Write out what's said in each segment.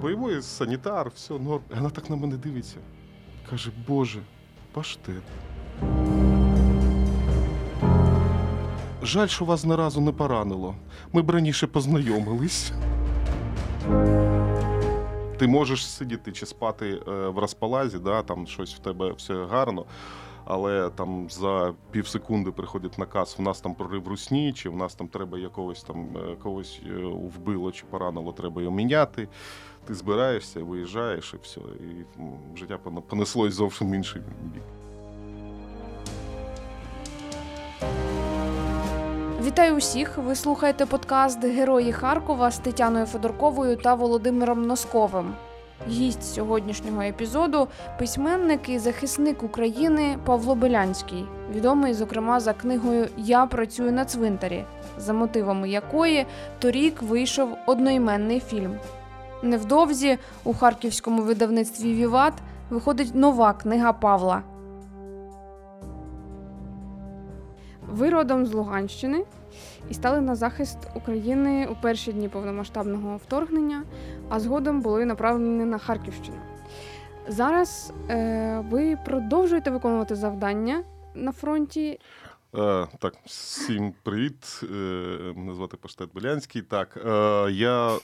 бойовий санітар, все норм. І Вона так на мене дивиться. Каже, Боже, паштет. Жаль, що вас ні разу не поранило. Ми б раніше познайомились. Ти можеш сидіти чи спати е, в розпалазі, да, там щось в тебе все гарно, але там за пів секунди приходить наказ, в нас там прорив русні, чи в нас там треба якогось там е, когось е, вбило чи поранило, треба його міняти. Ти збираєшся, виїжджаєш і все. І життя поне- понеслось зовсім інший бік. Вітаю усіх! Ви слухаєте подкаст Герої Харкова з Тетяною Федорковою та Володимиром Носковим. Гість сьогоднішнього епізоду письменник і захисник України Павло Белянський, відомий, зокрема, за книгою Я працюю на цвинтарі, за мотивами якої торік вийшов одноіменний фільм. Невдовзі у харківському видавництві Віват виходить нова книга Павла. Ви родом з Луганщини і стали на захист України у перші дні повномасштабного вторгнення, а згодом були направлені на Харківщину. Зараз е, ви продовжуєте виконувати завдання на фронті. Е, так, всім привіт. Е, мене звати Паштет Белянський. Так, е, я е,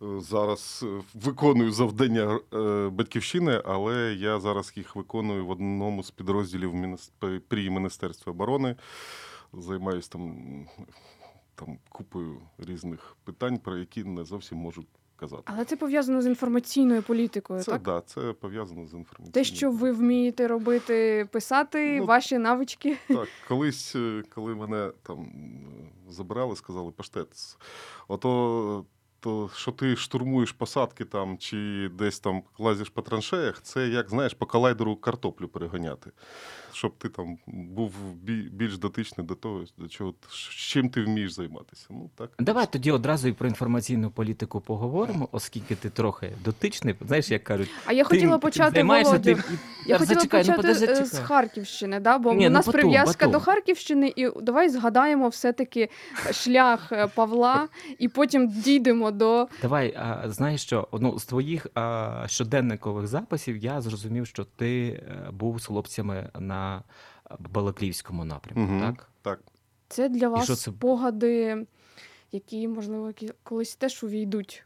зараз е, виконую завдання е, батьківщини, але я зараз їх виконую в одному з підрозділів при- Міністерстві оборони. Займаюся там, там купою різних питань, про які не зовсім можу казати. Але це пов'язано з інформаційною політикою, Це так? да, це пов'язано з інформацією. Те, що ви вмієте робити, писати, Ну, ваші навички. Так, колись, е, коли мене там забирали, сказали, паштет, ото то, що ти штурмуєш посадки там чи десь там лазиш по траншеях, це як знаєш, по колайдеру картоплю переганяти. Щоб ти там був більш дотичний до того, до чого з чим ти вмієш займатися. Ну так. Давай тоді одразу і про інформаційну політику поговоримо, оскільки ти трохи дотичний. Знаєш, як кажуть, А я хотіла ти почати займаєшся Володю. тим. Я хотіла зачекай, ну, почати подожди, е, з. Харківщини, да? бо Ні, у ну, нас потом, прив'язка потом. до Харківщини, і давай згадаємо все-таки шлях е, Павла, і потім дійдемо до Давай, а, знаєш що? Ну, з твоїх а, щоденникових записів я зрозумів, що ти е, був з хлопцями на Балаклівському напрямку, Мгм. так? Так. це для вас це? спогади, які, можливо, колись теж увійдуть.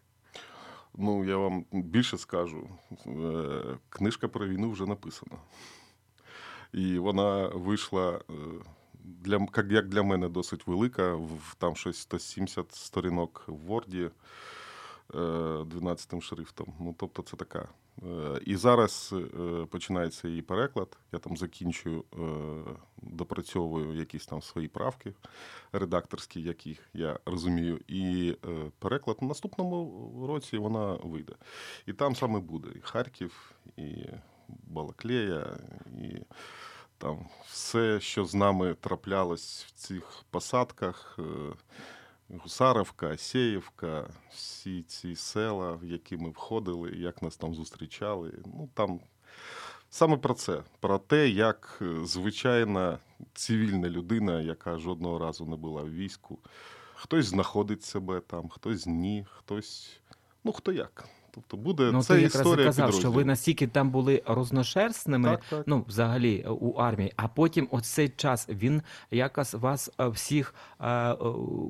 Ну, я вам більше скажу. Е, Книжка про війну вже написана. І вона вийшла е, для, як- для мене досить велика. Там щось 170 сторінок в Ворді 12 шрифтом. Ну, тобто, це така. Е, І зараз е, починається її переклад. Я там закінчую, е, допрацьовую якісь там свої правки редакторські, які я розумію. І е, переклад в наступному році вона вийде. І там саме буде і Харків, і Балаклея, і там все, що з нами траплялось в цих посадках. е, Гусаровка, Сєєвка, всі ці села, в які ми входили, як нас там зустрічали. Ну там саме про це, про те, як е, звичайна цивільна людина, яка жодного разу не була в війську, хтось знаходить себе там, хтось ні, хтось. Ну хто як. Тобто буде Ну, це ти якраз історія казав, що ви настільки там були розношерстними, Так, так. ну, взагалі, е, у армії, а потім оцей час він якось вас е, всіх е,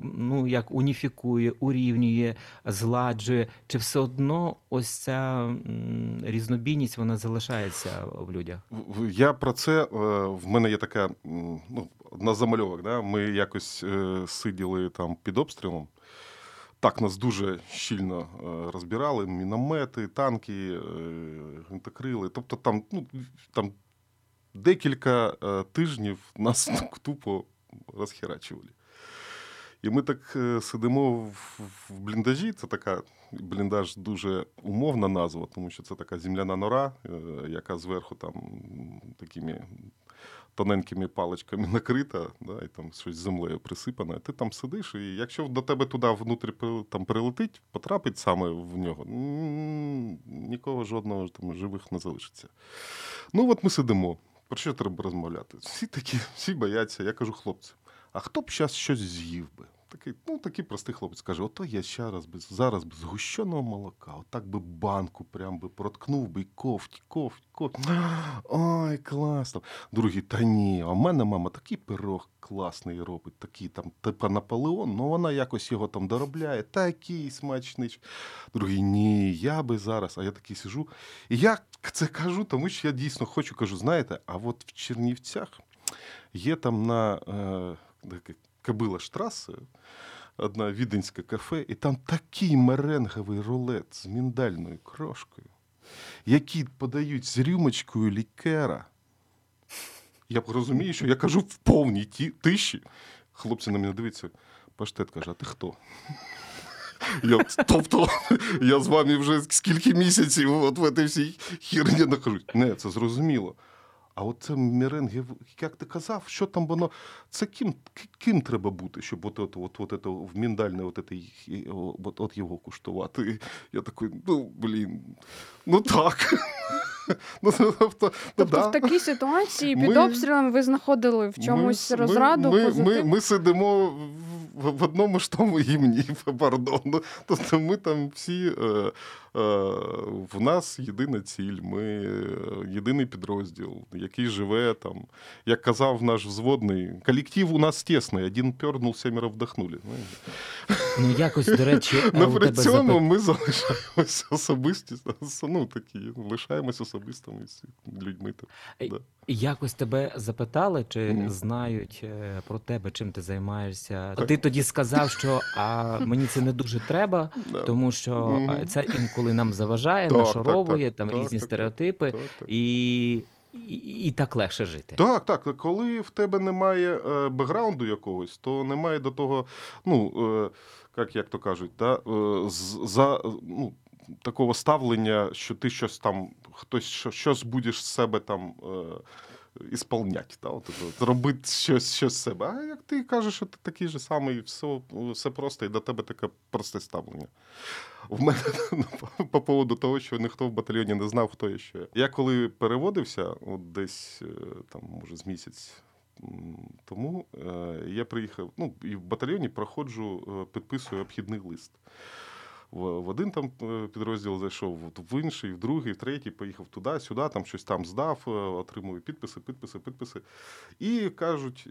ну, як уніфікує, урівнює, зладжує. Чи все одно ось ця різнобійність вона залишається в людях? Я про це. В мене є така ну, одна замальовок. Да? Ми якось сиділи там під обстрілом. Так, нас дуже щільно е, розбирали: міномети, танки, е, гвинтокрили. Тобто там, ну, там декілька е, тижнів нас так тупо розхерачували. І ми так сидимо в бліндажі. Це така бліндаж дуже умовна назва, тому що це така земляна нора, е, яка зверху там такими тоненькими паличками накрита, да, і там щось землею присипане. Ти там сидиш, і якщо до тебе туди внутрі там прилетить, потрапить саме в нього, нікого жодного там живих не залишиться. Ну, от ми сидимо. Про що треба розмовляти? Всі такі, всі бояться. Я кажу, хлопці, а хто б зараз щось з'їв би? Такий, ну, такий простий хлопець каже: ото я ще раз без, зараз без згущеного молока, отак би банку прям би проткнув би ковть, ковть, ковть. Ой, класно. Другий, та ні, а в мене мама такий пирог класний робить, такий там, типа Наполеон, ну вона якось його там доробляє, такий смачний. Другий, ні, я би зараз. А я такий сижу. І я це кажу, тому що я дійсно хочу, кажу, знаєте, а от в Чернівцях є там на е, Кабила Штрасе, одна віденська кафе, і там такий меренговий рулет з міндальною крошкою, який подають з рюмочкою лікера. Я розумію, що я кажу в повній ті, тиші. Хлопці на мене дивляться, паштет каже, а ти хто? Я, тобто, я з вами вже скільки місяців от в цій хірні нахожусь. Не, це зрозуміло. А от це меренги, як ти казав, що там воно. Це ким, ким треба бути, щоб от, от, от, от, от, в міндальне от, от, от його куштувати. Я такий, ну, блін, ну так. Ну, тобто, ну, Тобто да. в такій ситуації під Ми- обстрілом ви знаходили в чомусь Ми- розраду, Ми, ми, позитив? ми, ми сидимо в, в одному ж тому гімні, пардон. Ну, Тобто ми там всі. Е, е, в нас єдина ціль, ми е, єдиний підрозділ, який живе там. Як казав наш взводний, колектив у нас тісний, один пернув, семеро вдохнули. Ну якось, до речі, а Ну, при цьому запит- ми залишаємося особистість, ну, такі, лишаємося особистими з людьми. там, Да. Якось тебе запитали, чи Мгм. знають е, про тебе, чим ти займаєшся. Так. Ти тоді сказав, що а мені це не дуже треба, Да. тому що а, це інколи нам заважає, Так, нашаровує, так, там так, різні так, стереотипи, Так, так. і, і, і так легше жити. Так, так. Коли в тебе немає е, бекграунду якогось, то немає до того, ну, е, як, як то кажуть, да, е, за, е, ну, такого ставлення, що ти щось там, хтось що- щось будеш з себе там. Е, Ісполнять, да, от, от, робити щось, щось з себе. А як ти кажеш, що ти такий же самий, все, все просто, і до тебе таке просте ставлення. В мене ну, по- по поводу того, що ніхто в батальйоні не знав, хто я що. я. Я коли переводився, от десь е, там, може, з місяць тому, е, я приїхав, ну, і в батальйоні проходжу, підписую обхідний лист. В, один там е, підрозділ зайшов, в інший, в другий, в третій, поїхав туди, сюди, там щось там здав, е, отримую підписи, підписи, підписи. І кажуть,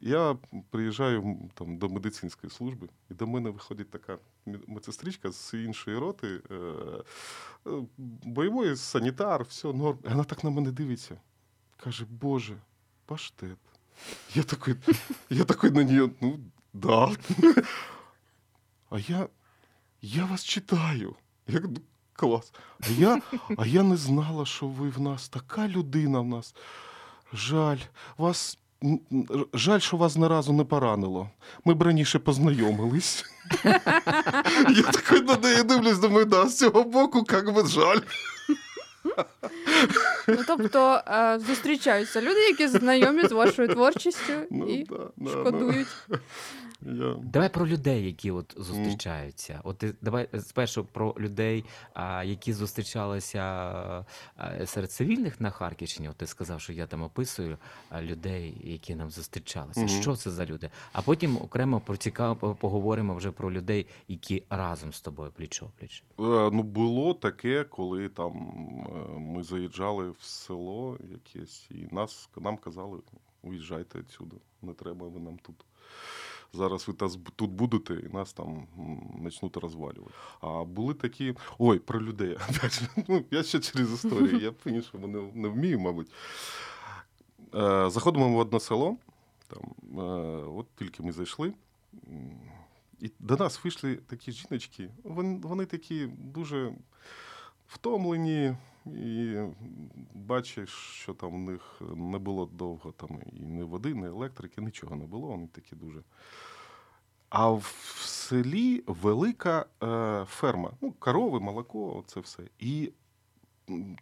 я приїжджаю там, до медицинської служби, і до мене виходить така медсестричка з іншої роти, е, бойовий санітар, все норм. І вона так на мене дивиться. Каже, Боже, паштет. Я такий, я такий на нее, ну, да. А я, я вас читаю. Я клас. А я, а я не знала, що ви в нас така людина в нас. Жаль, вас. Жаль, що вас ні разу не поранило. Ми б раніше познайомились. Я такий на неї дивлюсь, думаю, да, з цього боку, як би жаль. Ну, тобто е, зустрічаються люди, які знайомі з вашою творчістю Ну, і да, да, шкодують. Я... Давай про людей, які от зустрічаються. От давай спершу про людей, а, які зустрічалися а, серед цивільних на Харківщині. От ти сказав, що я там описую а, людей, які нам зустрічалися. Мгм. Що це за люди? А потім окремо про цікаво поговоримо вже про людей, які разом з тобою пліч-опліч. Е, Ну, було таке, коли там е, ми заїжджали в село якесь, і нас, нам казали, уїжджайте відсюди, не треба ви нам тут. Зараз ви тут будете, і нас там почнуть розвалювати. А були такі. Ой, про людей. Ну, я ще через історію. Я по-іншому не, не вмію, мабуть. Е, Заходимо в одне село. Там, е, от тільки ми зайшли. І до нас вийшли такі жіночки. Вони, вони такі дуже втомлені, і бачиш, що там в них не було довго там і ні води, ні електрики, нічого не було. Вони такі дуже. А в селі велика е, ферма. Ну, корови, молоко, це все. І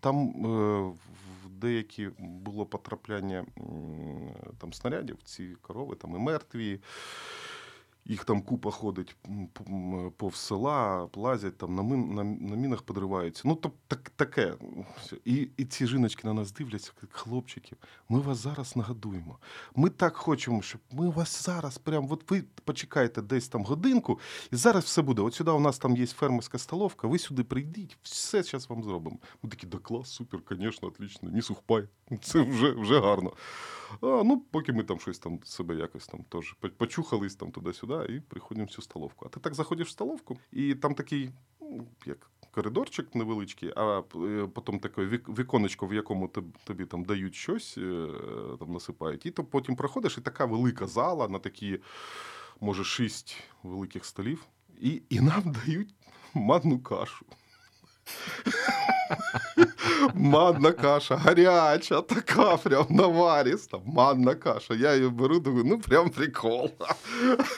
там е, в деякі було потрапляння м, там, снарядів, ці корови там і мертві. Їх там купа ходить повз села, плазять, там на, мин, на, на мінах подриваються. Ну, то, так, таке. І, і ці жіночки на нас дивляться, як хлопчики, ми вас зараз нагодуємо. Ми так хочемо, щоб ми вас зараз прям, от ви почекаєте десь там годинку, і зараз все буде. От сюди у нас там є фермерська столовка, ви сюди прийдіть, все зараз вам зробимо. Ми такі, да клас, супер, звісно, отлично, не сухпай. Це вже, вже гарно. А, ну, поки ми там щось там себе якось там теж почухались там туди-сюди і приходимо в цю столовку. А ти так заходиш в столовку, і там такий, ну, як коридорчик невеличкий, а е, потім таке віконечко, в якому тобі там дають щось, е, там насипають. І то потім проходиш, і така велика зала на такі, може, шість великих столів, і, і нам дають манну кашу. Манна каша, гаряча, така прям навариста, манна каша. Я її беру, думаю, ну прям прикол.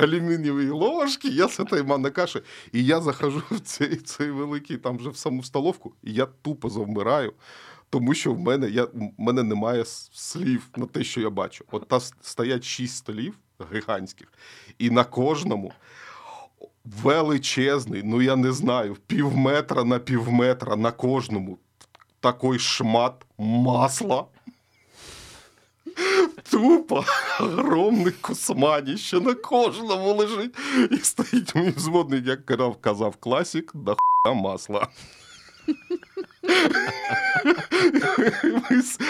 Алюмінієві ложки, я з цієї манна каші. І я захожу в цей, цей великий, там вже в саму столовку, і я тупо завмираю. Тому що в мене, я, в мене немає слів на те, що я бачу. От та стоять шість столів гігантських, і на кожному величезний, ну я не знаю, пів метра на пів метра на кожному такий шмат масла. Тупо огромний кусманіще на кожному лежить. І стоїть мій як казав, класік, да хуя масла.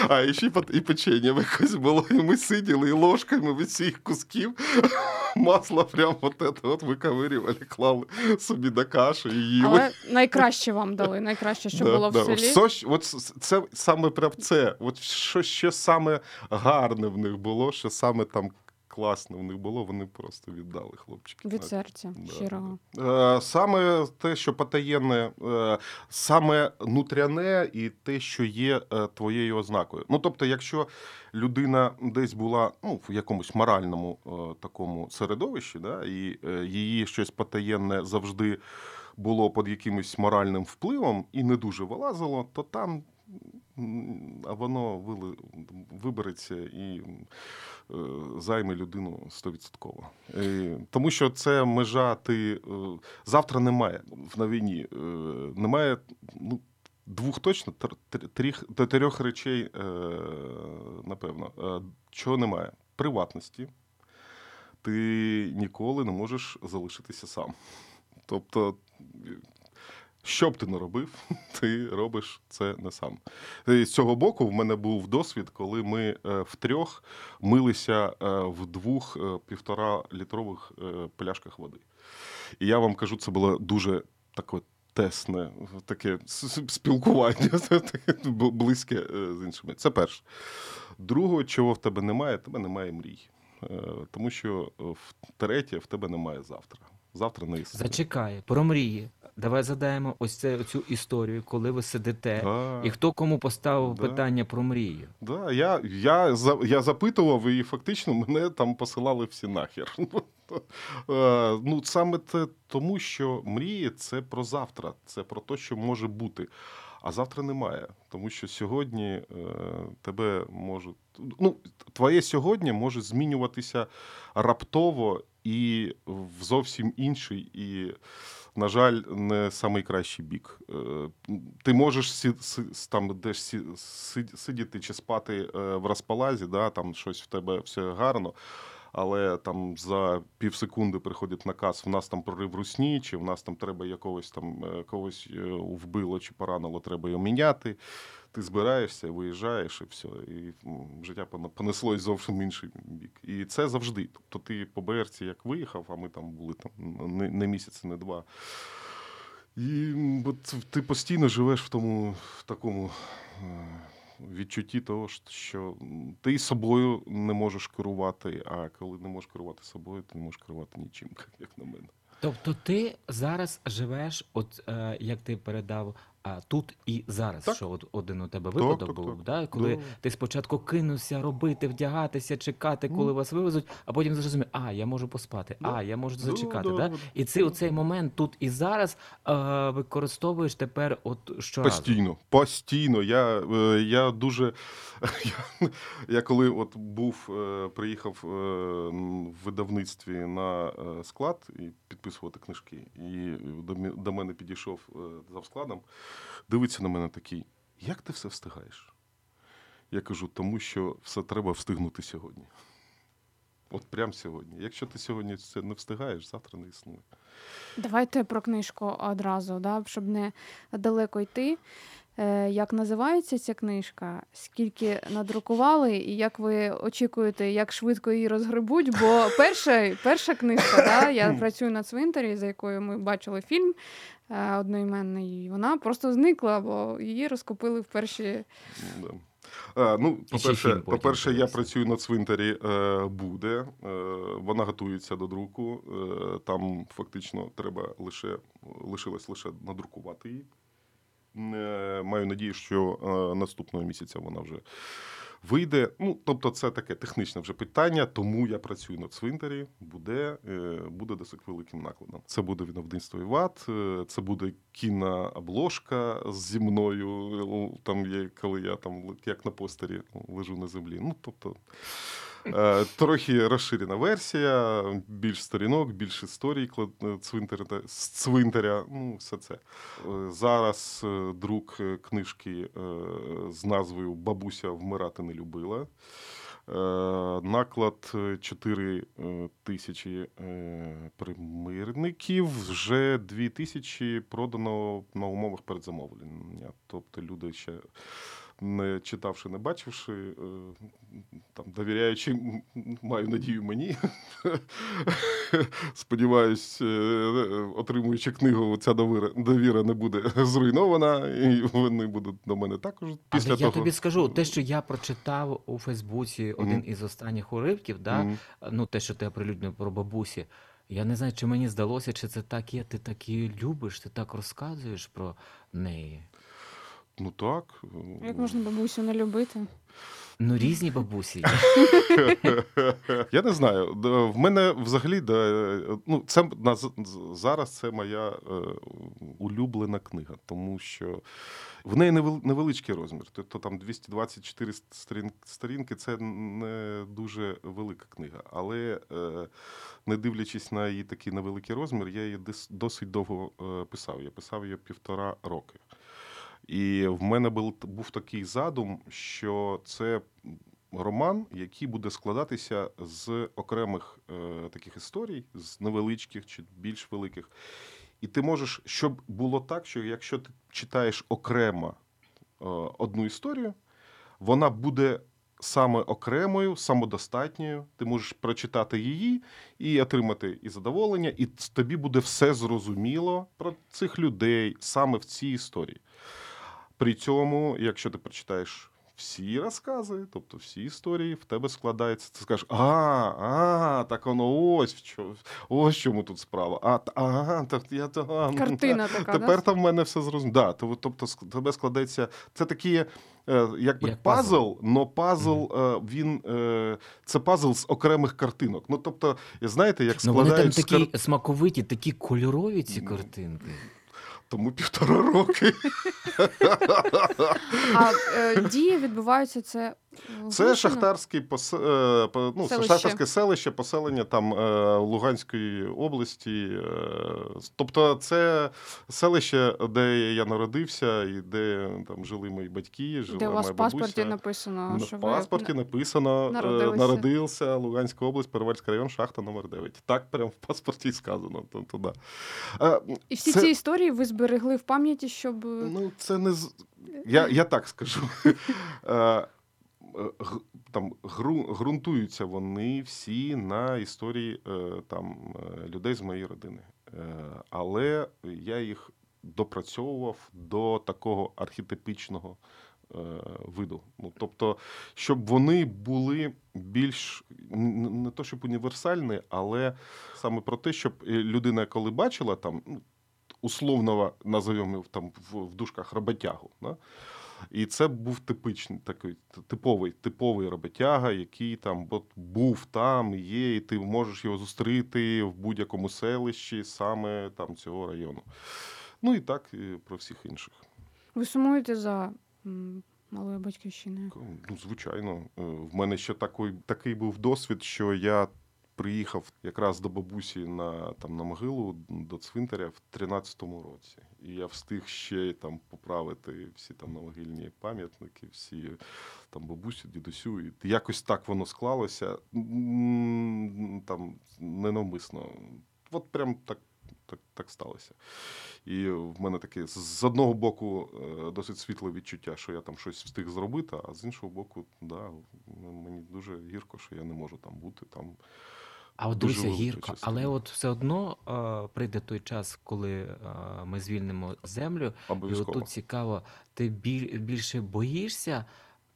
А, і ще і печення якось було, і ми сиділи і ложками від цих кусків масла прямо от це от виковирювали, клали собі до каші і їли. Але найкраще вам дали, найкраще, що було в селі. Все, от це саме прям це. От що що саме гарне в них було, що саме там класне в них було, вони просто віддали хлопчики. Від серця Да, щирого. Е, Саме те, що потаєнне, е, саме нутряне і те, що є е, твоєю ознакою. Ну, тобто, якщо людина десь була ну, в якомусь моральному такому середовищі, да, і її щось потаєнне завжди було під якимось моральним впливом і не дуже вилазило, то там а воно вибереться і е, займе людину стовідсотково. Е, Тому що це межа, ти е, завтра немає на війні. Немає ну, двох точно, трьох речей, напевно. Чого немає? Приватності. Ти ніколи не можеш залишитися сам. Тобто, що б ти не робив, ти робиш це не сам. І з цього боку в мене був досвід, коли ми е, втрьох милися е, в двох е, півтора літрових е, пляшках води. І я вам кажу, це було дуже таке тесне, таке спілкування, близьке е, з іншими. Це перше. Другого, чого в тебе немає, тебе немає мрій. Е, Тому що е, в третє, в тебе немає завтра. Завтра не існує. Зачекай, про мрії. Давай задаємо ось це, цю історію, коли ви сидите, Да. і хто кому поставив Да. питання про мрію. Да, я, я, за- я запитував, і фактично мене там посилали всі нахер. Е, Ну, саме це тому, що мрії це про завтра, це про те, що може бути. А завтра немає. Тому що сьогодні е, тебе може. Ну, твоє сьогодні може змінюватися раптово і в зовсім інший. І, на жаль, не найкращий бік. Е, Ти можеш сі, там десь сидіти чи спати е, в розпалазі, да, там щось в тебе все гарно. Але там за пів секунди приходить наказ, в нас там прорив русні, чи в нас там треба якогось там е, когось вбило чи поранило, треба його міняти. Ти збираєшся, виїжджаєш і все. І життя пон- понеслось зовсім інший бік. І це завжди. Тобто ти по БРЦ як виїхав, а ми там були там не, не місяць, не два. І от ти постійно живеш в тому в такому е, відчутті того, що ти собою не можеш керувати, а коли не можеш керувати собою, ти не можеш керувати нічим, як на мене. Тобто ти зараз живеш, от е, як ти передав а, тут і зараз. Так. Що от один у тебе випадок так, був, так. Да? коли Да. ти спочатку кинувся робити, вдягатися, чекати, коли Ну. вас вивезуть, а потім зрозумів, а я можу поспати, Да. а я можу зачекати. да, Да, да. І ти оцей момент тут і зараз е, використовуєш тепер от щоразу. Постійно, постійно. Я, е, я дуже. Я, я коли от був, е, приїхав е, в видавництві на е, склад і підписувати книжки, і до, до мене підійшов е, завскладом, дивиться на мене такий: як ти все встигаєш? Я кажу, тому що все треба встигнути сьогодні. От прямо сьогодні. Якщо ти сьогодні це не встигаєш, завтра не існує. Давайте про книжку одразу, да, щоб не далеко йти. Е, як називається ця книжка? Скільки надрукували, і як ви очікуєте, як швидко її розгребуть? Бо перша, перша книжка, да, я працюю на цвинтарі, за якою ми бачили фільм е, одноіменний, і вона просто зникла, бо її розкупили в перші. А, ну, по-перше, по-перше, я працюю на цвинтарі е, буде. Е, вона готується до друку. Е, там фактично треба лише лишилось лише надрукувати її. Е, маю надію, що е, наступного місяця вона вже вийде. Ну, тобто, це таке технічне вже питання, тому я працюю на цвинтарі. Буде, е, буде досить великим накладом. Це буде видавництво Іват, це буде кінна обложка зі мною. Там є, коли я там як на постері лежу на землі. Ну, тобто. Е, Трохи розширена версія, більш сторінок, більш історій цвинтаря, та- з цвинтаря. Ну, все це. Е, Зараз е, друк е, книжки е, з назвою Бабуся вмирати не любила. Е, Наклад 4 тисячі е, примирників, вже 2 тисячі продано на умовах передзамовлення. Тобто люди ще не читавши, не бачивши, е, там, довіряючи, маю надію мені. Сподіваюсь, е, отримуючи книгу, ця довіра, довіра не буде зруйнована, і вони будуть до мене також після Але я того. тобі скажу, те, що я прочитав у Фейсбуці один Мгм. із останніх уривків, да, Мгм. ну те, що ти оприлюднив про бабусі. Я не знаю, чи мені здалося, чи це так є. Ти так її любиш, ти так розказуєш про неї. Ну так. Як можна бабусю не любити? Ну, різні бабусі. Я не знаю. В мене взагалі да, ну, це зараз це моя е, улюблена книга, тому що в неї невеличкий розмір. Тобто там 224 сторінки це не дуже велика книга. Але е, не дивлячись на її такий невеликий розмір, я її досить довго е, писав. Я писав її півтора роки. І в мене був, був такий задум, що це роман, який буде складатися з окремих е, таких історій, з невеличких чи більш великих. І ти можеш, щоб було так, що якщо ти читаєш окремо е, одну історію, вона буде саме окремою, самодостатньою. Ти можеш прочитати її і отримати і задоволення, і тобі буде все зрозуміло про цих людей саме в цій історії. При цьому, якщо ти прочитаєш всі розкази, тобто всі історії, в тебе складається, ти скажеш, а, а, так воно ось в чому, ось в чому тут справа. А, та- так я то. а, Картина така. Тепер да? там в мене все зрозуміло. Да, то- тобто тебе складеться. Це такі, е, якби Як пазл, пазл. но пазл, е, він е, це пазл з окремих картинок. Ну тобто, знаєте, як Ну, вони там такі кар- смаковиті, такі кольорові ці картинки. Тому півтора роки. А е, дії відбуваються це. Це шахтарський пос... е, ну, Селище. шахтарське селище, поселення там е, Луганської області. е, Тобто, це селище, де я народився, і де там жили мої батьки, жила Де у вас в паспорті написано, На що паспорті ви написано народилися. народився Луганська область, Перевальський район, шахта номер 9. Так прямо в паспорті сказано. Тобто, да. І всі це- ці історії ви зберегли в пам'яті, щоб. Ну, це не я, я так скажу. Е, Там ґрунтуються вони всі на історії е, там е, людей з моєї родини. Але я їх допрацьовував до такого архетипічного виду. Ну, тобто, щоб вони були більш не то, щоб універсальні, але саме про те, щоб людина, коли бачила там. ну, условного, назовемо там в, дужках роботягу. Да? І це був типичний такий типовий, типовий роботяга, який там от був там, є, і ти можеш його зустріти в будь-якому селищі саме там цього району. Ну і так і про всіх інших. Ви сумуєте за малою батьківщиною? Ну, звичайно, Е, в мене ще такий, такий був досвід, що я приїхав якраз до бабусі на, там, на могилу до цвинтаря в 13-му році. І я встиг ще там поправити всі там намогильні пам'ятники, всі там бабусю, дідусю. І якось так воно склалося. Там ненавмисно. От прям так, так, так сталося. І в мене таке з- з одного боку е, досить світле відчуття, що я там щось встиг зробити, а з іншого боку, да, мені дуже гірко, що я не можу там бути. Там А от Дуже дивися велика гірко, частина. але от все одно е, прийде той час, коли е, ми звільнимо землю, і обов'язково. отут цікаво, ти біль, більше боїшся,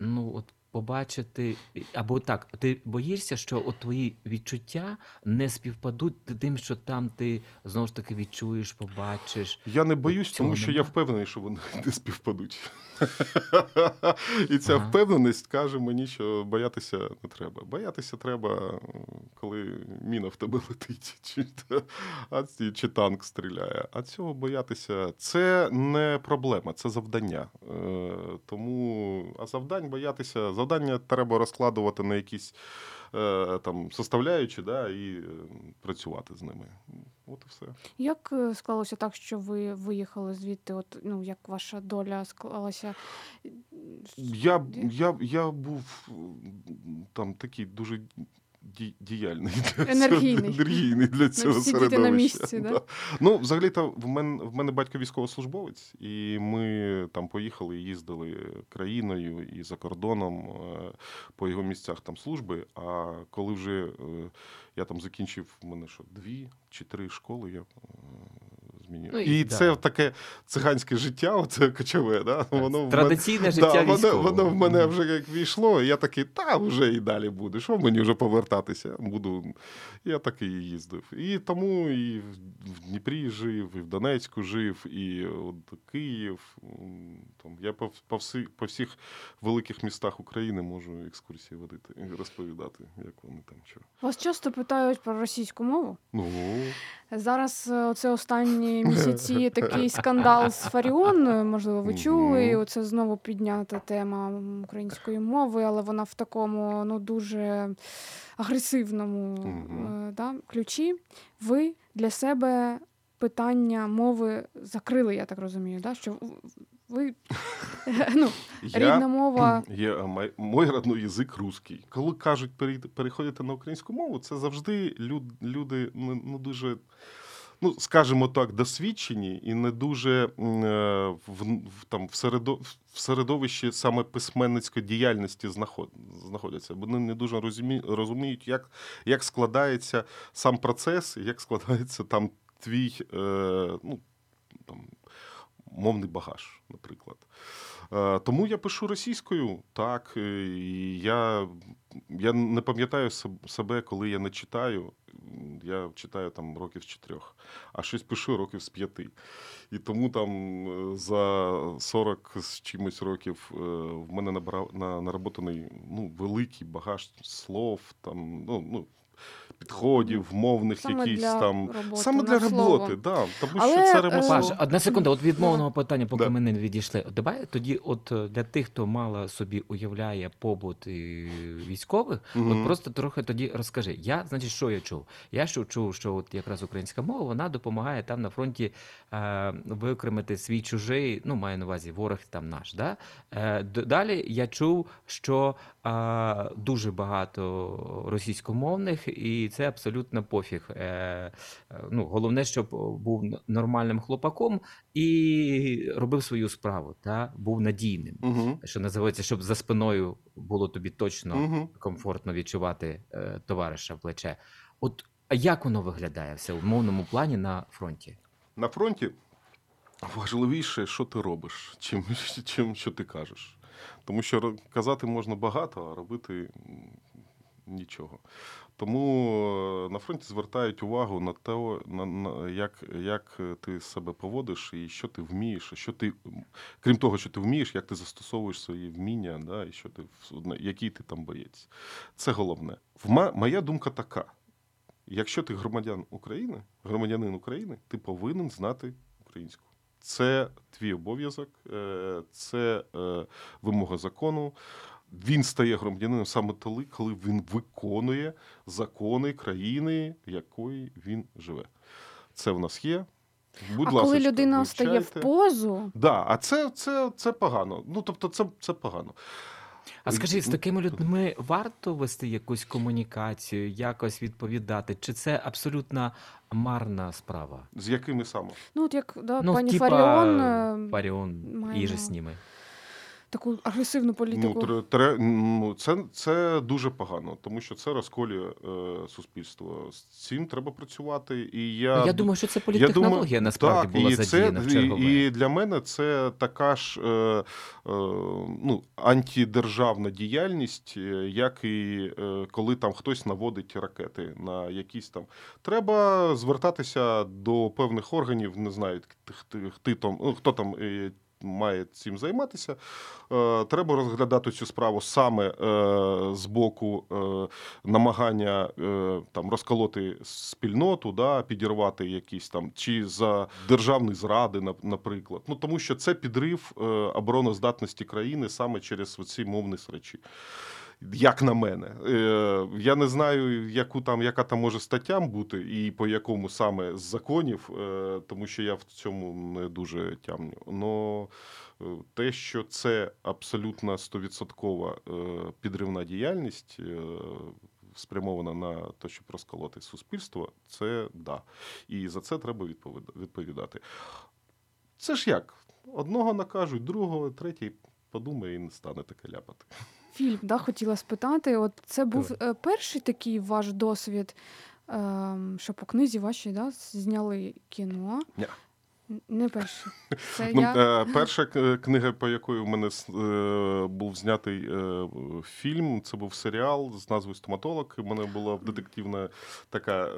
ну от побачити, або так, ти боїшся, що от твої відчуття не співпадуть з тим, що там ти знову ж таки відчуєш, побачиш. Я не боюсь, Цього тому що я нема? впевнений, що вони не співпадуть. І ця Ага. впевненість каже мені, що боятися не треба. Боятися треба, коли міна в тебе летить, чи, ці- чи танк стріляє. А цього боятися це не проблема, це завдання. Е, Тому а завдань боятися, завдання треба розкладувати на якісь там составляючі, да, і е, працювати з ними. От і все. Як е, склалося так, що ви виїхали звідти? От ну як ваша доля склалася? Я, я, я був там такий дуже діяльний для Енергійний. цього, енергійний для цього всі діти на середовища. місці, да? Ну, взагалі-то в мене, в мене батько військовослужбовець, і ми там поїхали, і їздили країною і за кордоном е, по його місцях там служби. А коли вже е, я там закінчив, в мене що, дві чи три школи я змінив. Ну, і і це да. таке циганське життя, оце кочове, да? воно в мене- Традиційне життя да, воно, воно в мене вже як війшло, і я такий, та вже і далі буде. Що мені вже повертатися? Буду. Я так і їздив. І тому і в в Дніпрі жив, і в Донецьку жив, і от Київ. Там, я по, по, всі, по всіх великих містах України можу екскурсії водити і розповідати, як вони там що. Вас часто питають про російську мову? Ну, Зараз е, оце останні місяці такий скандал з Фаріон. Можливо, ви чули. І Оце знову піднята тема української мови, але вона в такому ну дуже агресивному е, да, ключі. Ви для себе питання мови закрили, я так розумію. Да? Що ви ну, рідна мова. Я, а, мой, мой родной язик русский. Коли кажуть переходити на українську мову, це завжди люд, люди ну, ну, дуже, ну, скажімо так, досвідчені і не дуже е, в, там, в, середо, в середовищі саме письменницької діяльності знаход, знаходяться. Вони не дуже розумі, розуміють, як, як складається сам процес, як складається там твій е, ну, там, мовний багаж, наприклад. Е, Тому я пишу російською, так. І я, я не пам'ятаю себ- себе, коли я не читаю. Я читаю там років з чотирьох, а щось пишу років з п'яти. І тому там е, за 40 з чимось років е, в мене набрав на, наработаний ну, великий багаж слов, там, ну, ну, підходів, мовних Саме якісь для там. роботи Саме для роботи, да, тому Але, що це е, ремесло. Паш, одна секунда, от від мовного питання, поки Да. ми не відійшли. От Давай тоді, от е, для тих, хто мало собі уявляє побут і військових, Мгм. от просто трохи тоді розкажи. Я, значить, що я чув? Я що чув, що от якраз українська мова вона допомагає там на фронті е, виокремити свій чужий, ну маю на увазі ворог там наш. Да? Е, д- далі я чув, що е, дуже багато російськомовних, і це абсолютно пофіг. Е, е, ну, головне, щоб був нормальним хлопаком і робив свою справу, та був надійним. Угу. Що називається, щоб за спиною було тобі точно Угу. комфортно відчувати е, товариша в плече. От а як воно виглядає все в мовному плані на фронті? На фронті важливіше, що ти робиш, чим, чим що ти кажеш. Тому що казати можна багато, а робити нічого. Тому е, на фронті звертають увагу на те, на, на як, як ти себе поводиш і що ти вмієш, що ти, крім того, що ти вмієш, як ти застосовуєш свої вміння, да, і що ти який ти там боєць. Це головне. В ма- моя думка така: якщо ти громадян України, громадянин України, ти повинен знати українську. Це твій обов'язок, е, це е, вимога закону. Він стає громадянином саме тоді, коли він виконує закони країни, якої він живе. Це в нас є. Будь а ласка, коли людина стає в позу, Да, а це, це, це погано. Ну, тобто, це, це погано. А скажіть, з такими людьми варто вести якусь комунікацію, якось відповідати? Чи це абсолютно марна справа? З якими саме? ну от як да, ну, пані типа Фаріон е, Фаріон маємо. і же з ними. Таку агресивну політику. Ну, тре, ну, це, це дуже погано, тому що це розколює е, суспільство. З цим треба працювати. І я, Я думаю, що це я політтехнологія думаю, насправді так, була і задіяна в це, чергове. і, і для мене це така ж е, е, ну, антидержавна діяльність, е, як і е, коли там хтось наводить ракети на якісь там. Треба звертатися до певних органів, не знаю, хто, хто там, Має цим займатися. Е, Треба розглядати цю справу саме е, з боку е, намагання там розколоти спільноту, да, підірвати якісь там чи за державні зради, наприклад. Ну тому що це підрив обороноздатності країни саме через ці мовні речі. Як на мене, Е, я не знаю, яку там, яка там може стаття бути, і по якому саме з законів, е, тому що я в цьому не дуже тямню. Но е, те, що це абсолютно 100% е, підривна діяльність, спрямована на те, щоб розколоти суспільство, це да. І за це треба відповіда- відповідати. Це ж як? Одного накажуть, другого, третій подумає і не стане таке ляпати. Фільм, да, хотіла спитати. От це був е, перший такий ваш досвід, ем, що по книзі вашій да, зняли кіно. Ня. Не перший. Це Ну, я... е, перша книга, по якої в мене е, був знятий е, фільм, це був серіал з назвою Стоматолог. У мене була детективна така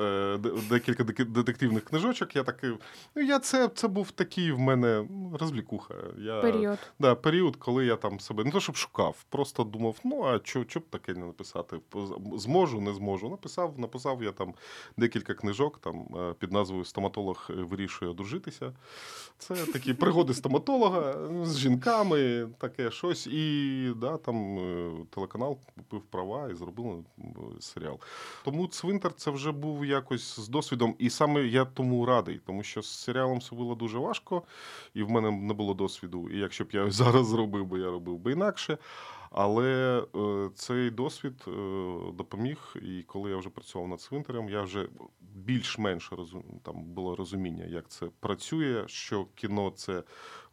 декілька детективних книжочок. Я такий, ну я це, це був такий в мене ну, розвлікуха. Я, період. Да, період, коли я там себе не то, щоб шукав, просто думав, ну а чо, чо б таке не написати? Зможу, не зможу. Написав, написав я там декілька книжок там під назвою Стоматолог вирішує одружитися. Це такі пригоди стоматолога з жінками, таке щось. І да, там е, телеканал купив права і зробили е, серіал. Тому цвинтар це вже був якось з досвідом. І саме я тому радий, тому що з серіалом все було дуже важко, і в мене не було досвіду. І якщо б я зараз зробив би, я робив би інакше. Але е, цей досвід е, допоміг, і коли я вже працював над цвинтарем, я вже більш-менш розум, там було розуміння, як це працює, що кіно це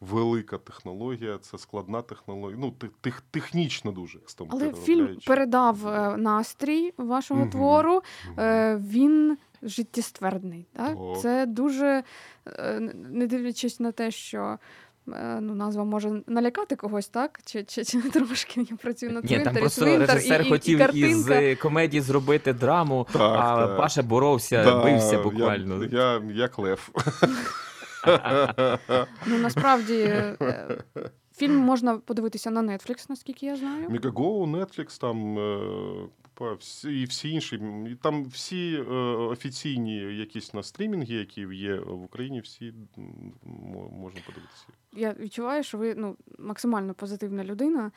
велика технологія, це складна технологія. Ну, тех, тех, технічно дуже. Але фільм передав е, настрій вашого Мгм. твору. Е, Він життєствердний. Так? Так. Це дуже, не дивлячись на те, що. Е, Ну, назва може налякати когось, так? Чи, чи, чи не трошки я працюю на Ні, там просто цвинтар режисер і, і, хотів і картинка. із е, комедії зробити драму, Так, а так. Паша боровся, Да, бився буквально. Я, як лев. Ну насправді е, фільм можна подивитися на Netflix, наскільки я знаю. Мегаго, Netflix, там всі, і всі інші. І Там всі е, офіційні якісь на стрімінги, які є в Україні, всі можна подивитися. Я відчуваю, що ви ну максимально позитивна людина.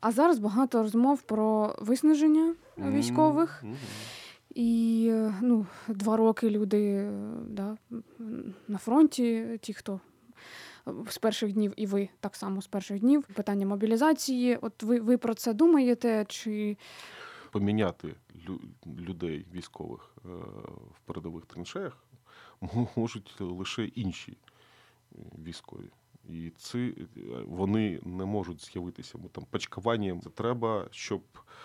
А зараз багато розмов про виснаження військових. Мгм. І е, ну, два роки люди е, да, на фронті, ті, хто з перших днів, і ви так само з перших днів. Питання мобілізації. От ви, ви про це думаєте? Чи Поміняти лю- людей військових е, в передових траншеях можуть лише інші е, військові. І ці е, вони не можуть з'явитися. Ми там пачкуванням. Це треба, щоб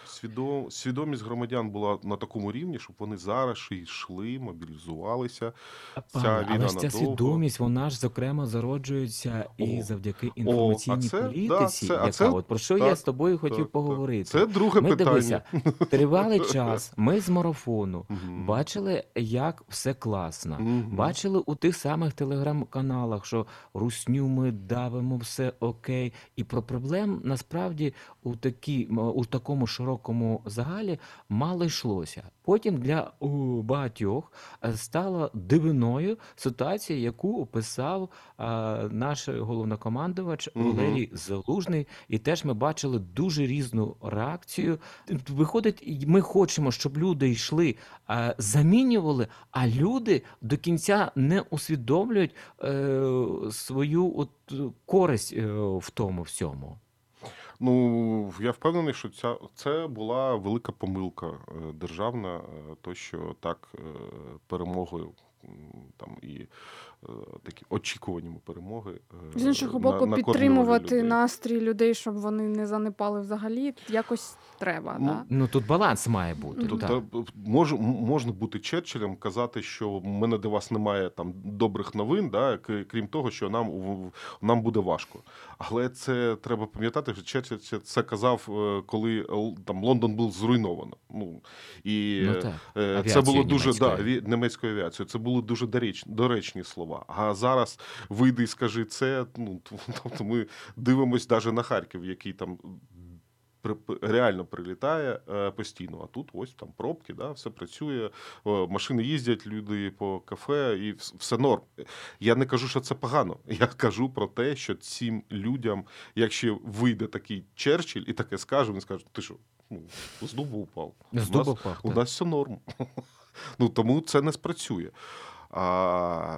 свідом, свідомість громадян була на такому рівні, щоб вони зараз ще йшли, мобілізувалися. Пане, Ця але ж ця надовго. свідомість, вона ж зокрема зароджується і О. завдяки а інформаційній це- да, політиці, це- а яка це- от про що я з тобою хотів Так, так. поговорити. Це друге Ми питання. дивися, тривалий час. Ми з марафону бачили, як все класно. Бачили у тих самих телеграм-каналах, що русню ми давимо, все окей. І про проблем насправді у такі, у такому широкому загалі мало йшлося. Потім для багатьох е, стала дивиною ситуація, яку описав е, наш головнокомандувач. Валерій Залужний. І теж ми бачили дуже різну реакцію. Виходить, ми хочемо, щоб люди йшли, е, замінювали, а люди до кінця не усвідомлюють свою от, користь в тому всьому. Ну, я впевнений, що ця це була велика помилка е, державна, е, то що так е, перемогою там і такі очікуваннями перемоги. е, З іншого на- боку, накормлювали підтримувати людей. настрій людей, щоб вони не занепали взагалі, якось треба. Ну, да? Ну тут баланс має бути. Тут так. та, мож, можна бути Черчиллем, казати, що в мене до вас немає там добрих новин, да, крім того, що нам в- нам буде важко. Але це треба пам'ятати, що Черчилль це- це казав, е, коли там Лондон був зруйновано. Ну і Ну, е, так. Е, Це було дуже да, німецькою. ві- німецькою авіацією. Це були дуже дореч, доречні слова. А зараз вийди і скажи це. Ну тобто ми дивимось навіть на Харків, який там реально прилітає е, постійно. А тут ось там пробки, да, все працює, е, машини їздять, люди по кафе, і все норм. Я не кажу, що це погано. Я кажу про те, що цим людям, якщо вийде такий Черчилль і таке скаже, він скаже, ти що? Ну, з дубу упав. З У нас- дубу у нас все норм. Ну тому це не спрацює. А,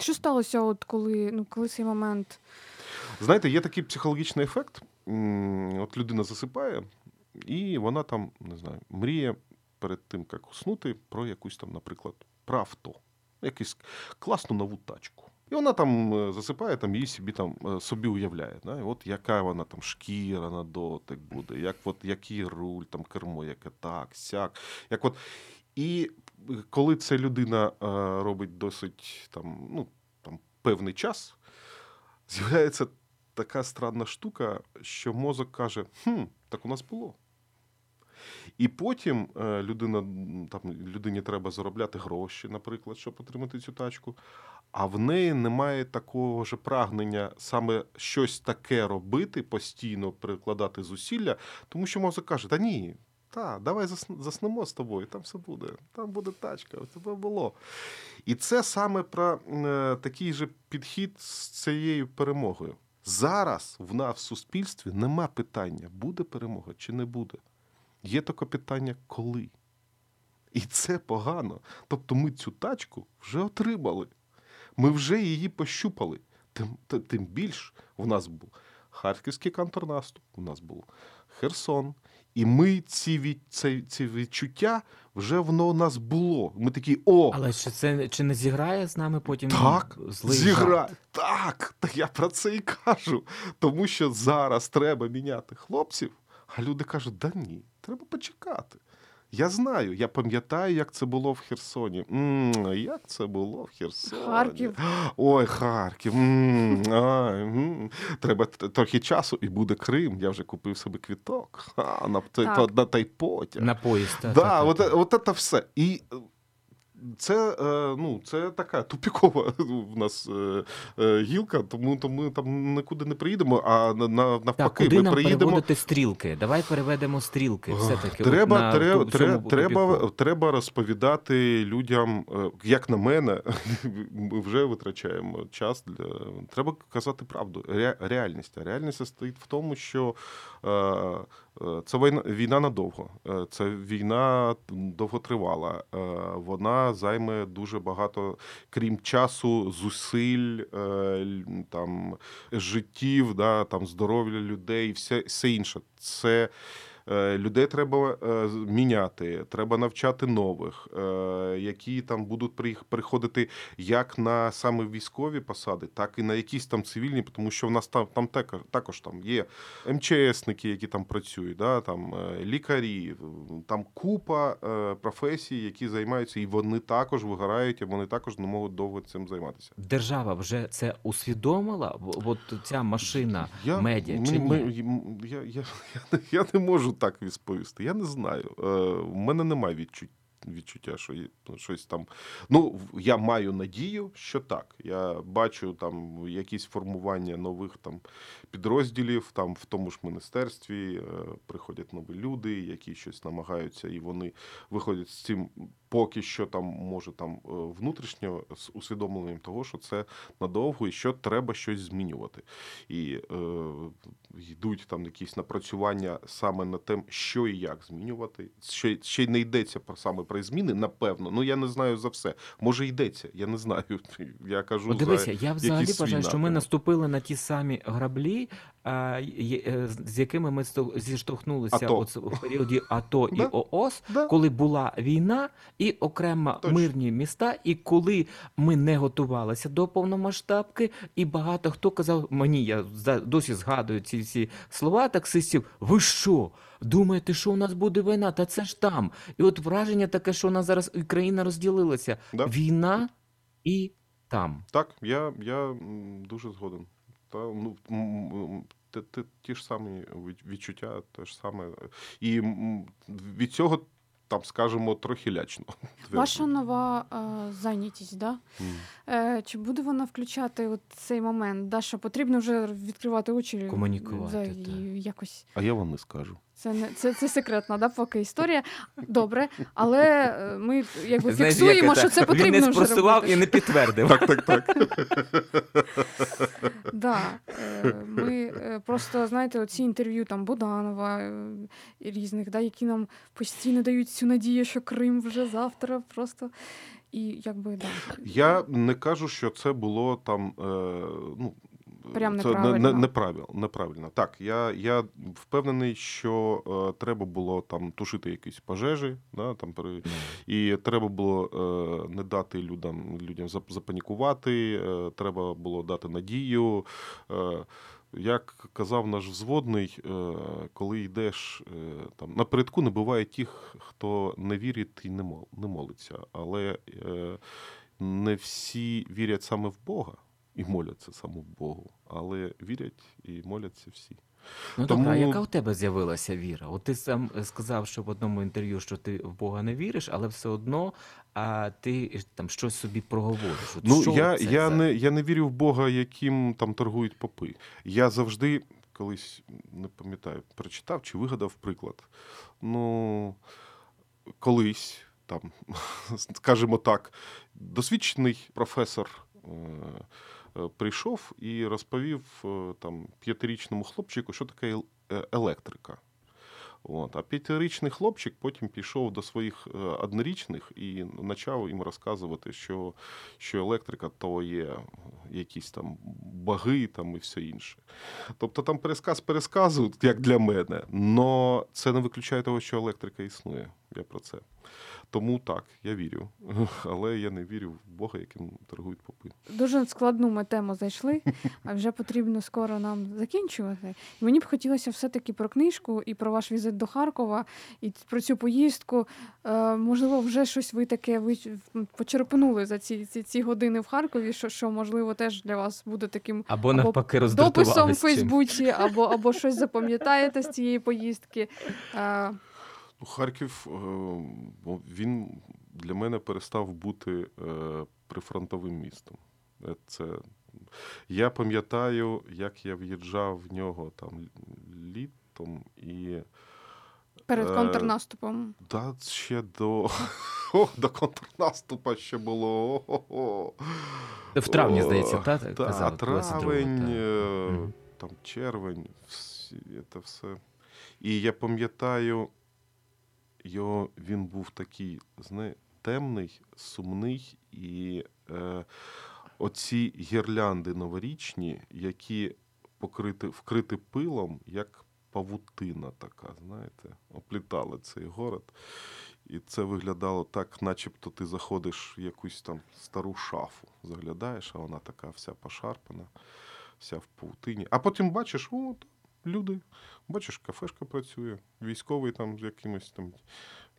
Що сталося, от коли, ну, коли цей момент? знаєте, є такий психологічний ефект. От людина засипає, і вона там, не знаю, мріє перед тим, як уснути, про якусь там, наприклад, про авто, якусь класну нову тачку. І вона там е, засипає, там її собі там е, собі уявляє. Да? От яка вона там шкіра на дотик буде, як от який руль, там кермо, яке так, сяк. Як от... І коли це людина е, робить досить там, ну, там, певний час, з'являється така странна штука, що мозок каже: хм, так у нас було. І потім е, людина, там, людині треба заробляти гроші, наприклад, щоб отримати цю тачку. А в неї немає такого ж прагнення саме щось таке робити, постійно прикладати зусилля, тому що мозок каже: та ні, та, давай заснемо з тобою, там все буде, там буде тачка, у тебе було. І це саме про е, такий же підхід з цією перемогою. Зараз в нас в суспільстві нема питання, буде перемога чи не буде. Є тільки питання, коли. І це погано. Тобто ми цю тачку вже отримали. Ми вже її пощупали. Тим, тим більш в нас був харківський контрнаступ, у нас був Херсон. І ми ці, від, це, ці відчуття вже воно у нас було. Ми такі, о, Але чи це чи не зіграє з нами потім так, злий зіграє. жарт? Так, так я про це і кажу. Тому що зараз треба міняти хлопців, а люди кажуть: да ні, треба почекати. Я знаю, я пам'ятаю, як це було в Херсоні. м як це було в Херсоні? Харків. Ой, Харків. м ай, м Треба трохи часу, і буде Крим. Я вже купив собі квіток. А, на, той- Так. на той потяг. На поїзд. Да, та, та, от, та. от це все. І це, е, ну, це така тупікова в нас е, е, гілка, тому, тому ми там нікуди не приїдемо, а на, на- Так, навпаки, куди ми нам приїдемо. переводити стрілки? Давай переведемо стрілки. Все-таки Треба, на треба, ту- треба, треба, треба розповідати людям, як на мене, ми вже витрачаємо час для. Треба казати правду, ре- реальність. А реальність стоїть в тому, що це війна, війна надовго. Це війна довготривала. Е, Займе дуже багато, крім часу, зусиль, е, там, життів, да, там, здоров'я людей, все, все інше. Це Людей треба е, міняти, треба навчати нових, е, які там будуть приходити як на саме військові посади, так і на якісь там цивільні, тому що в нас там, там також, також там є МЧСники, які там працюють, да, там е, лікарі, там купа е, професій, які займаються, і вони також вигорають, і вони також не можуть довго цим займатися. Держава вже це усвідомила? От ця машина медіа чи мені- ні? ми- я, я, я, я не можу так відповісти. Я не знаю. У мене немає відчуття. Відчуття, що ну, щось там. Ну, я маю надію, що так. Я бачу там якісь формування нових там підрозділів, там в тому ж міністерстві е, приходять нові люди, які щось намагаються, і вони виходять з цим поки що там, може, там е, внутрішньо з усвідомленням того, що це надовго і що треба щось змінювати. І е, йдуть там якісь напрацювання саме на тим, що і як змінювати. Ще, ще й не йдеться про саме про зміни, напевно. Ну я не знаю за все. Може йдеться, я не знаю. Я кажу дивися, за я взагалі вважаю, що ми наступили на ті самі граблі, е, з- якими ми зіштовхнулися АТО. от в періоді АТО і ООС, коли була війна і окремо мирні міста, і коли ми не готувалися до повномасштабки, і багато хто казав мені, я досі згадую ці всі слова таксистів. Ви що? Думаєте, що у нас буде війна? Та це ж там. І от враження таке, що у нас зараз і країна розділилася. Да. Війна і там. Так, я, я дуже згоден. Та, ну, те- те- ті ж самі відчуття, те ж саме. І від цього, там, скажімо, трохи лячно. Ваша нова е, зайнятість, да? М. Е, чи буде вона включати от цей момент? Даша, потрібно вже відкривати очі Комунікувати, за- і якось. А я вам не скажу. Це не це, це секретна, да, поки історія. Добре, але е, ми якби Знаєш, фіксуємо, як що це? потрібно Він не вже спростував робити. і не підтвердив. Так, так, так. Да, е, ми е, просто знаєте, оці інтерв'ю там Буданова і різних, да, які нам постійно дають цю надію, що Крим вже завтра просто. І якби да. Я не кажу, що це було там. Е, ну, Прям це не- неправильно. Не, неправильно, неправильно. Так, я, я впевнений, що е, треба було там тушити якісь пожежі, да, там, при, і треба було е, не дати людям, людям зап- запанікувати, е, треба було дати надію. Е, як казав наш взводний, е, коли йдеш е, там напередку, не буває тих, хто не вірить і не мол- молиться. Але е, не всі вірять саме в Бога і моляться саме в Богу, але вірять і моляться всі. Ну Тому- добре, а яка у тебе з'явилася віра? От ти сам е, сказав, що в одному інтерв'ю, що ти в Бога не віриш, але все одно а, ти е, там щось собі проговориш. От Ну, що я, це я, за- не, я не вірю в Бога, яким там торгують попи. Я завжди колись не пам'ятаю, прочитав чи вигадав приклад. Ну, колись, там, скажімо так, досвідчений професор. Е, Прийшов і розповів е, там п'ятирічному хлопчику, що таке е, електрика. От. А п'ятирічний хлопчик потім пішов до своїх однорічних і почав їм розказувати, що, що електрика то є якісь там баги там і все інше. Тобто там пересказ пересказу, як для мене, але це не виключає того, що електрика існує. Я про це. Тому так, я вірю. Але я не вірю в Бога, яким торгують попи. Дуже складну ми тему зайшли, а вже потрібно скоро нам закінчувати. І мені б хотілося все-таки про книжку і про ваш візит до Харкова, і про цю поїздку. Е, можливо, вже щось ви таке ви почерпнули за ці, ці, ці години в Харкові, що, що можливо теж для вас буде таким Або або навпаки дописом в. Фейсбуці, або, або щось запам'ятаєте з цієї поїздки. Ну, Харків е, він для мене перестав бути е, прифронтовим містом. Е, Це... Я пам'ятаю, як я в'їжджав в нього там літом і перед Е, контрнаступом. да, ще до, О, до контрнаступу ще було. В травні, здається, та, Та, казали, 22-го, травень, та. там червень, всі, це все. І я пам'ятаю, його, він був такий, зна, темний, сумний, і е, оці гірлянди новорічні, які покриті, вкриті пилом, як павутина така, знаєте, оплітала цей город. І це виглядало так, начебто ти заходиш в якусь там стару шафу, заглядаєш, а вона така вся пошарпана, вся в павутині. А потім бачиш, о, люди, бачиш, кафешка працює, військовий там з якимось там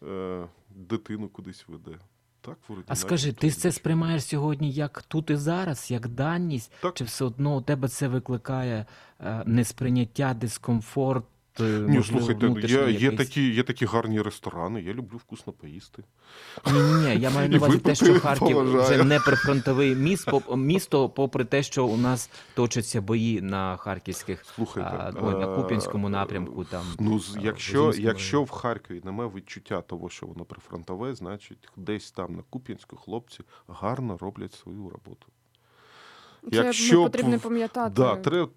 е, дитину кудись веде. Так, А скажи, ти це сприймаєш сьогодні як тут і зараз, як даність, Так. чи все одно у тебе це викликає е, несприйняття, дискомфорт? Е, Ні, можливо, слухайте, ну, є, є, такі, є такі гарні ресторани, я люблю вкусно поїсти. Ні, ні, ні. Я маю на увазі те, що Харків поважаю. вже не прифронтовий міст, по- місто, попри те, що у нас точаться бої на харківських, Слухайте, а, ой, на е, Куп'янському напрямку. Там Ну, е, якщо, якщо в Харкові немає відчуття того, що воно прифронтове, значить десь там на Куп'янську хлопці гарно роблять свою роботу. Це Якщо потрібно пам'ятати. Да, треба,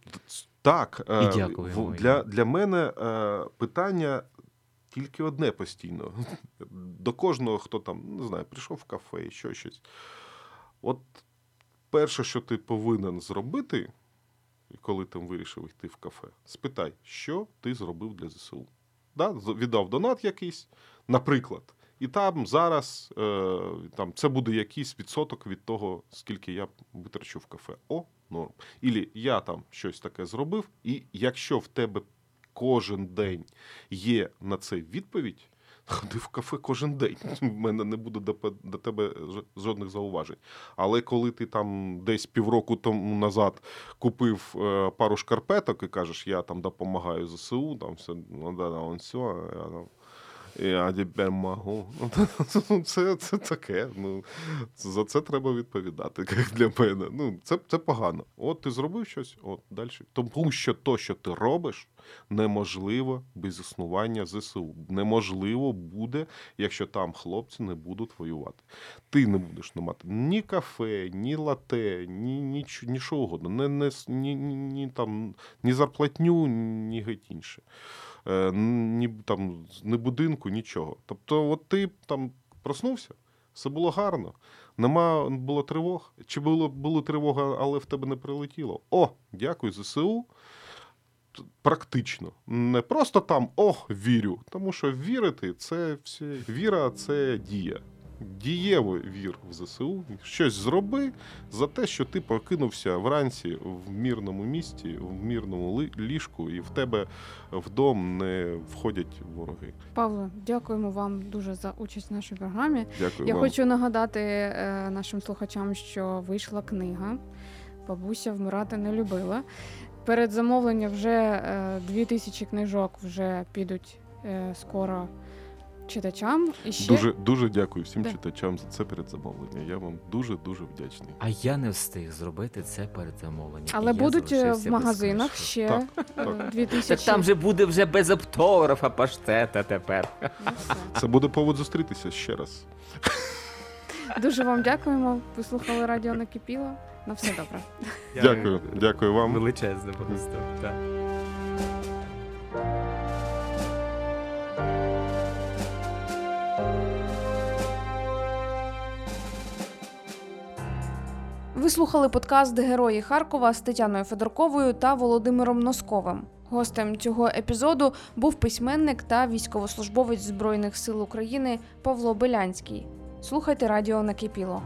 так, е, І дякуємо в- для, для мене е, питання тільки одне постійно. До кожного, хто там, не знаю, прийшов в кафе, що щось. От перше, що ти повинен зробити, коли там вирішив йти в кафе, спитай, що ти зробив для ЗСУ. Да? Віддав донат якийсь, наприклад. І там зараз е, там, це буде якийсь відсоток від того, скільки я витрачу в кафе. О, норм. Ілі я там щось таке зробив, і якщо в тебе кожен день є на це відповідь, ходи в кафе кожен день. В мене не буде до, до тебе жодних зауважень. Але коли ти там десь півроку тому назад купив е, пару шкарпеток і кажеш, я там допомагаю ЗСУ, там все, ну да, да, он все, я там. Я тепер можу. Ну, Це, це таке. Ну, за це треба відповідати, як для мене. Ну, це, це погано. От ти зробив щось, от далі. Тому що то, що ти робиш, неможливо без існування ЗСУ. Неможливо буде, якщо там хлопці не будуть воювати. Ти не будеш мати ні кафе, ні лате, ні, ні, ні що угодно, не, ні, ні, ні, там, ні зарплатню, ні геть інше. Е, ні, там, ні будинку, нічого. Тобто, от ти там проснувся, все було гарно. Нема було тривог. Чи було, була тривога, але в тебе не прилетіло? О, дякую ЗСУ. Практично. Не просто там ох, вірю. Тому що вірити це все. Віра це дія. Дієво вір в ЗСУ. Щось зроби за те, що ти прокинувся вранці в мірному місті, в мірному ліжку, і в тебе в дом не входять вороги. Павло, дякуємо вам дуже за участь в нашій програмі. Дякую Я вам. хочу нагадати е, нашим слухачам, що вийшла книга Бабуся вмирати не любила. Перед замовленням вже е, дві тисячі книжок вже підуть е, скоро читачам. І ще Дуже дуже дякую всім Да. читачам за це передзамовлення. Я вам дуже дуже вдячний. А я не встиг зробити це перед замовленням. але будуть е, в магазинах ще Так, е, так. дві Так тисячі. там же буде вже без автографа паштета тепер. Ну. Це буде повод зустрітися ще раз. Дуже вам дякуємо. Ви слухали радіо накипіло. На все добре. Дякую, дякую вам. Величезне просто. Ви слухали подкаст Герої Харкова з Тетяною Федорковою та Володимиром Носковим. Гостем цього епізоду був письменник та військовослужбовець Збройних сил України Павло Белянський. Слухайте радіо накипіло.